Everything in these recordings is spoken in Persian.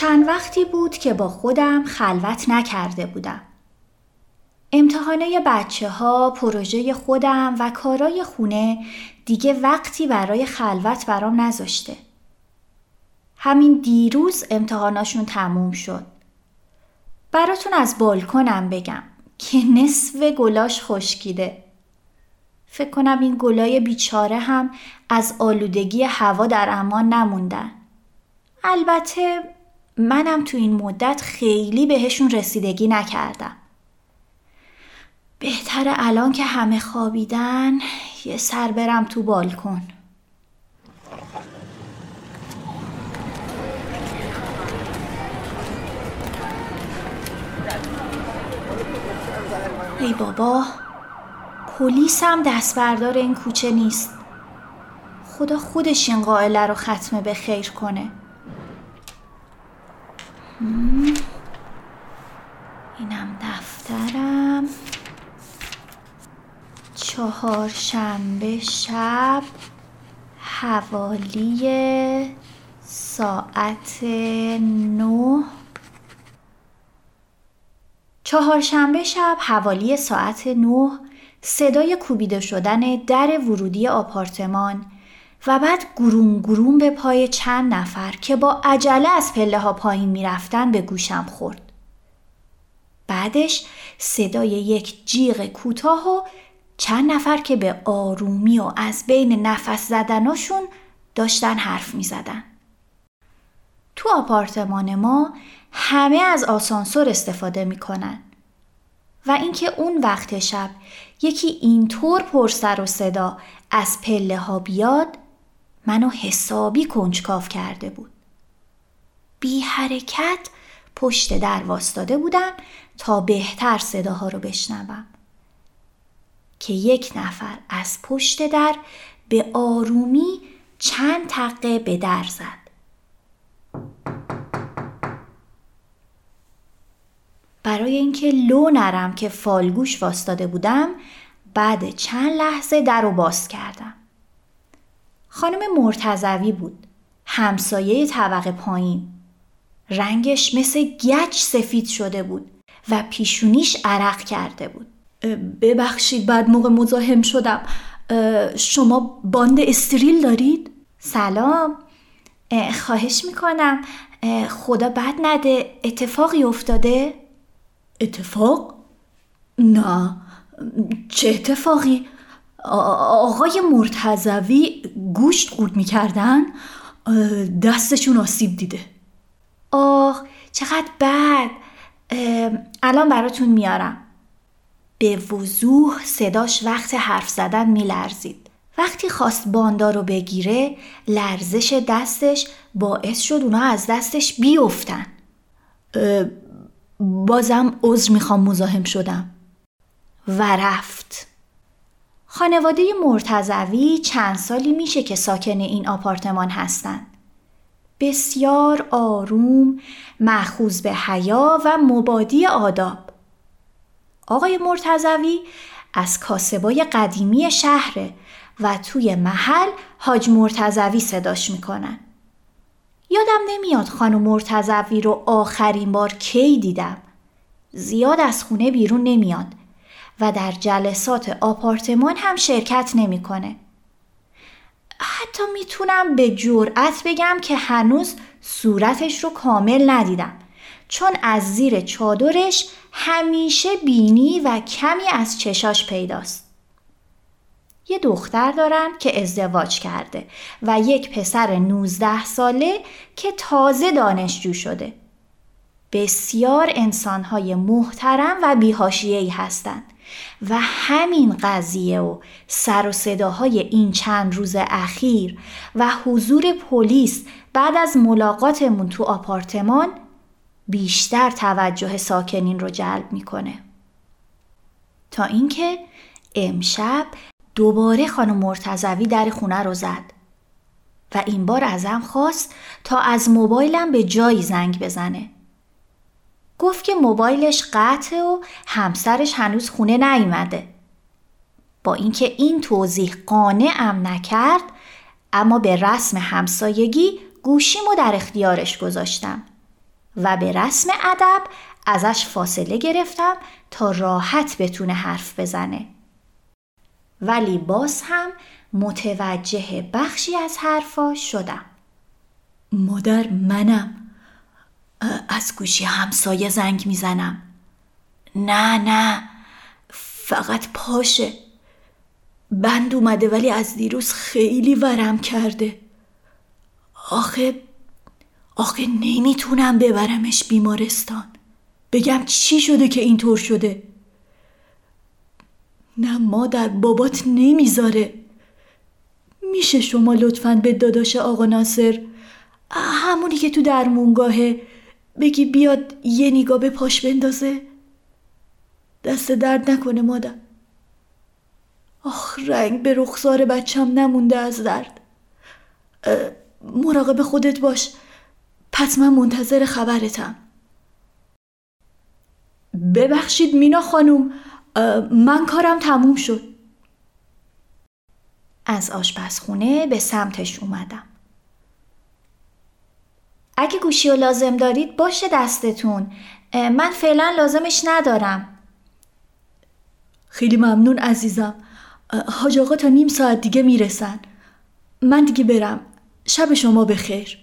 چند وقتی بود که با خودم خلوت نکرده بودم. امتحانه بچه ها، پروژه خودم و کارای خونه دیگه وقتی برای خلوت برام نذاشته. همین دیروز امتحاناشون تموم شد. براتون از بالکنم بگم که نصف گلاش خشکیده. فکر کنم این گلای بیچاره هم از آلودگی هوا در امان نموندن. البته منم تو این مدت خیلی بهشون رسیدگی نکردم. بهتر الان که همه خوابیدن یه سر برم تو بالکن. ای بابا پلیس هم دست بردار این کوچه نیست خدا خودش این قائله رو ختمه به خیر کنه اینم دفترم. چهارشنبه شب حوالی ساعت نه. چهارشنبه شب حوالی ساعت نه. صدای کوبیده شدن در ورودی آپارتمان. و بعد گروم گروم به پای چند نفر که با عجله از پله ها پایین می‌رفتن به گوشم خورد. بعدش صدای یک جیغ کوتاه و چند نفر که به آرومی و از بین نفس زدناشون داشتن حرف می زدن. تو آپارتمان ما همه از آسانسور استفاده می‌کنن و اینکه اون وقت شب یکی اینطور پر سر و صدا از پله ها بیاد منو حسابی کنجکاف کرده بود. بی حرکت پشت در واستاده بودم تا بهتر صداها رو بشنوم. که یک نفر از پشت در به آرومی چند تقه به در زد. برای اینکه لو نرم که فالگوش واستاده بودم بعد چند لحظه در رو باز کردم. خانم مرتزوی بود. همسایه طبقه پایین. رنگش مثل گچ سفید شده بود و پیشونیش عرق کرده بود. ببخشید بعد موقع مزاحم شدم. شما باند استریل دارید؟ سلام. خواهش می‌کنم. خدا بد نده اتفاقی افتاده؟ اتفاق؟ نه چه اتفاقی؟ آقای مرتزوی گوشت قورت می‌کردن دستشون آسیب دیده. آه چقدر بد. الان براتون میارم. به وضوح صداش وقت حرف زدن میلرزید. وقتی خواست باندا رو بگیره لرزش دستش باعث شد اونا از دستش بیفتن. بازم عذر می‌خوام مزاحم شدم. و رفت. خانواده مرتزوی چند سالی میشه که ساکن این آپارتمان هستند. بسیار آروم، مخوز به حیا و مبادی آداب. آقای مرتزوی از کاسبای قدیمی شهره و توی محل حاج مرتزوی صداش می‌کنن. یادم نمیاد خانم مرتزوی رو آخرین بار کی دیدم. زیاد از خونه بیرون نمیاد و در جلسات آپارتمان هم شرکت نمی‌کنه. حتی می‌تونم به جرأت بگم که هنوز صورتش رو کامل ندیدم چون از زیر چادرش همیشه بینی و کمی از چشاش پیداست. یه دختر دارن که ازدواج کرده و یک پسر 19 ساله که تازه دانشجو شده. بسیار انسانهای محترم و بیهاشیهی هستند و همین قضیه و سر و صداهای این چند روز اخیر و حضور پلیس بعد از ملاقاتمون تو آپارتمان بیشتر توجه ساکنین رو جلب می‌کنه. تا اینکه امشب دوباره خانم مرتزوی در خونه رو زد و این بار ازم خواست تا از موبایلم به جایی زنگ بزنه. گفت که موبایلش قطعه و همسرش هنوز خونه نیومده. با اینکه این توضیح قانعم نکرد اما به رسم همسایگی گوشیمو در اختیارش گذاشتم و به رسم ادب ازش فاصله گرفتم تا راحت بتونه حرف بزنه. ولی باز هم متوجه بخشی از حرفاش شدم. مادر منم از گوشی همسایه زنگ می‌زنم. نه نه فقط پاشه. بند اومده ولی از دیروز خیلی ورم کرده. آخه آخه نمی‌تونم ببرمش بیمارستان. بگم چی شده که اینطور شده؟ نه مادر بابات نمی‌ذاره. میشه شما لطفا به داداش آقا ناصر همونی که تو درمونگاهه بگی بیاد یه نگاه به پاش بندازه. دست درد نکنه مادر. آخ رنگ به رخسار بچم نمونده از درد. مراقب خودت باش. پس من منتظر خبرتم. ببخشید مینا خانوم. من کارم تموم شد. از آشپزخونه به سمتش اومدم. اگه گوشی رو لازم دارید باشه دستتون. من فعلا لازمش ندارم. خیلی ممنون عزیزم. حاج آقا تا نیم ساعت دیگه می‌رسن. من دیگه برم. شب شما بخیر.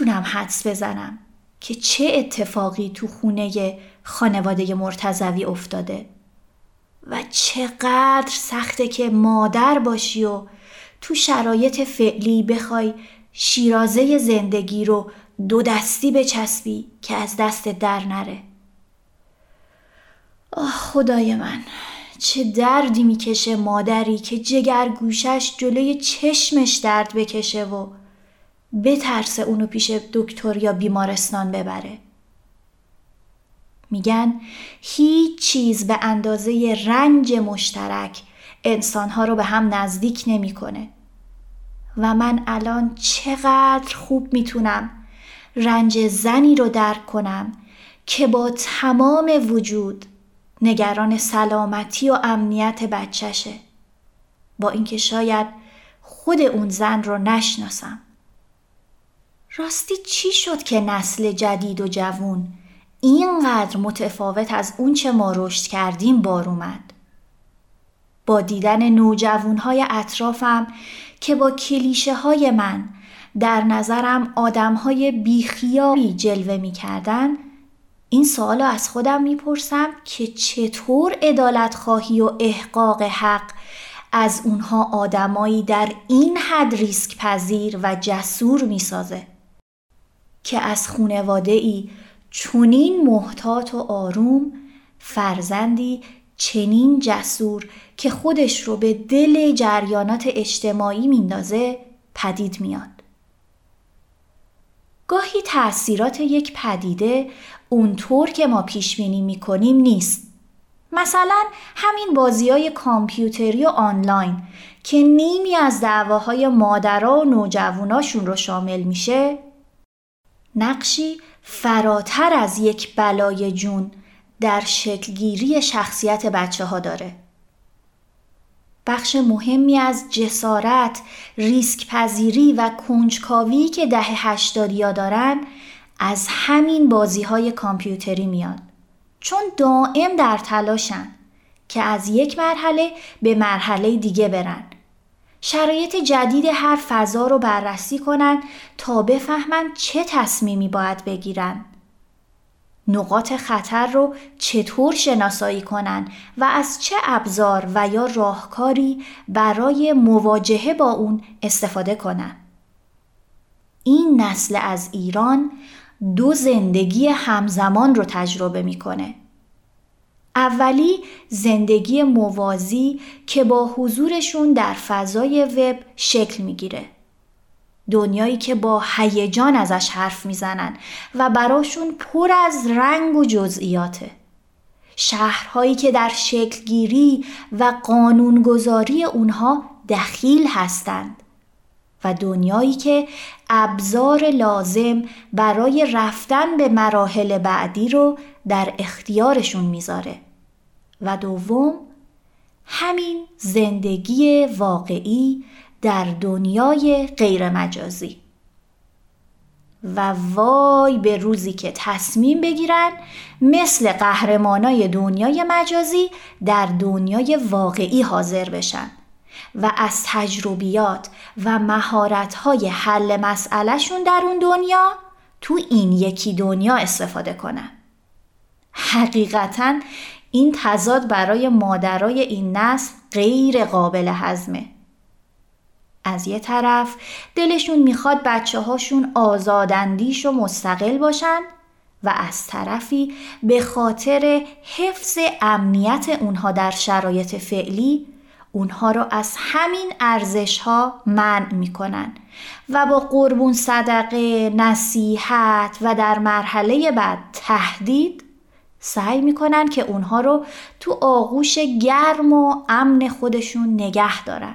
می‌تونم حدس بزنم که چه اتفاقی تو خونه خانواده مرتزوی افتاده و چقدر سخته که مادر باشی و تو شرایط فعلی بخوای شیرازه زندگی رو دو دستی بچسبی که از دست در نره. آه خدای من چه دردی می‌کشه مادری که جگر گوشش جلوی چشمش درد بکشه و بترسه اونو پیش دکتر یا بیمارستان ببره. میگن هیچ چیز به اندازه رنج مشترک انسانها رو به هم نزدیک نمی‌کنه. و من الان چقدر خوب می‌تونم رنج زنی رو درک کنم که با تمام وجود نگران سلامتی و امنیت بچشه با اینکه شاید خود اون زن رو نشناسم راستی چی شد که نسل جدید و جوون اینقدر متفاوت از اون چه ما رشد کردیم بار اومد؟ با دیدن نوجوانهای اطرافم که با کلیشه های من در نظرم آدم های بیخیالی جلوه می کردن این سوال از خودم می‌پرسم که چطور ادالت خواهی و احقاق حق از اونها آدمایی در این حد ریسک پذیر و جسور می‌سازه. که از خونواده ای چونین محتاط و آروم فرزندی چنین جسور که خودش رو به دل جریانات اجتماعی میندازه پدید میاد. گاهی تأثیرات یک پدیده اونطور که ما پیش بینی می‌کنیم نیست. مثلا همین بازی های کامپیوتری و آنلاین که نیمی از دعواهای مادرها و نوجواناشون رو شامل میشه نقشی فراتر از یک بلای جون در شکلگیری شخصیت بچه ها داره. بخش مهمی از جسارت، ریسک پذیری و کنجکاوی که دهه هشتادیا دارن از همین بازی های کامپیوتری میاد. چون دائم در تلاشن که از یک مرحله به مرحله دیگه برن شرایط جدید هر فضا رو بررسی کنن تا بفهمن چه تصمیمی باید بگیرن. نقاط خطر رو چطور شناسایی کنن و از چه ابزار و یا راهکاری برای مواجهه با اون استفاده کنن. این نسل از ایران دو زندگی همزمان رو تجربه می‌کنه. اولی زندگی موازی که با حضورشون در فضای وب شکل می‌گیره. دنیایی که با هیجان ازش حرف می‌زنن و براشون پر از رنگ و جزئیاته. شهرهایی که در شکلگیری و قانونگذاری اونها دخیل هستند و دنیایی که ابزار لازم برای رفتن به مراحل بعدی رو در اختیارشون می‌ذاره و دوم همین زندگی واقعی در دنیای غیرمجازی و وای به روزی که تصمیم بگیرن مثل قهرمانای دنیای مجازی در دنیای واقعی حاضر بشن و از تجربیات و مهارت‌های حل مسئلهشون در اون دنیا تو این یکی دنیا استفاده کنن. حقیقتا این تضاد برای مادرای این نسل غیر قابل هضمه. از یه طرف دلشون می‌خواد بچه هاشون آزاداندیش و مستقل باشن و از طرفی به خاطر حفظ امنیت اونها در شرایط فعلی اونها رو از همین ارزش ها منع می‌کنن و با قربون صدقه، نصیحت و در مرحله بعد تهدید سعی می‌کنن که اونها رو تو آغوش گرم و امن خودشون نگه دارن.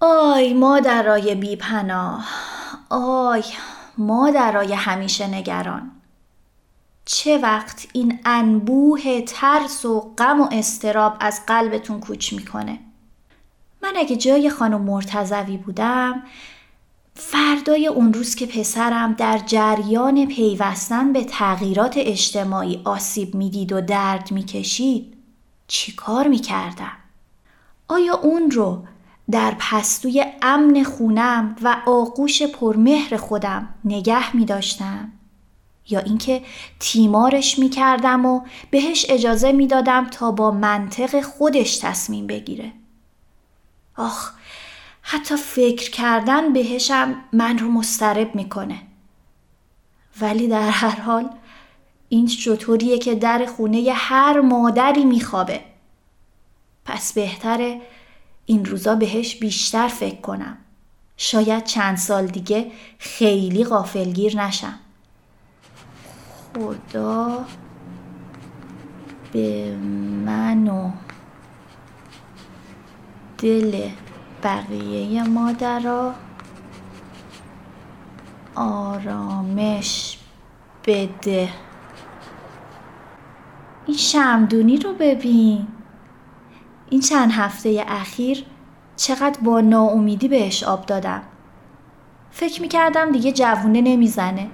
آی مادرای بیپناه آی مادرای همیشه نگران چه وقت این انبوه ترس و غم و استراب از قلبتون کوچ می‌کنه من اگه جای خانم مرتزوی بودم فردای اون روز که پسرم در جریان پیوستن به تغییرات اجتماعی آسیب می‌دید و درد می‌کشید چی کار می‌کردم؟ آیا اون رو در پستوی امن خونم و آغوش پرمهر خودم نگه می داشتم یا اینکه تیمارش می کردم و بهش اجازه می دادم تا با منطق خودش تصمیم بگیره آخ حتی فکر کردن بهشم من رو مسترب می‌کنه. ولی در هر حال این چطوریه که در خونه هر مادری میخوابه. پس بهتره این روزا بهش بیشتر فکر کنم. شاید چند سال دیگه خیلی غافلگیر نشم. خدا به من دل بقیه مادرها آرامش بده. این شمدونی رو ببین. این چند هفته اخیر چقدر با ناامیدی بهش آب دادم. فکر می‌کردم دیگه جوونه نمی‌زنه.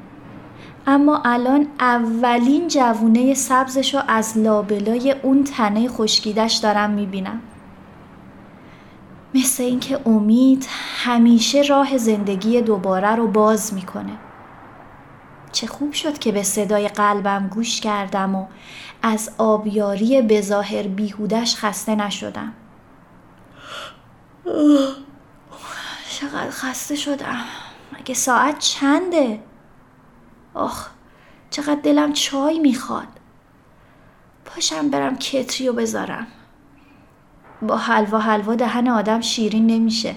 اما الان اولین جوونه سبزش رو از لابلای اون تنه خشکیدش دارم می‌بینم. مثل اینکه امید همیشه راه زندگی دوباره رو باز می‌کنه. چه خوب شد که به صدای قلبم گوش کردم و از آبیاری بظاهر بیهودش خسته نشدم. چقدر خسته شدم. مگه ساعت چنده؟ آخ چقدر دلم چای می‌خواد. پاشم برم کتریو بذارم. با حلوا حلوا دهن آدم شیرین نمیشه.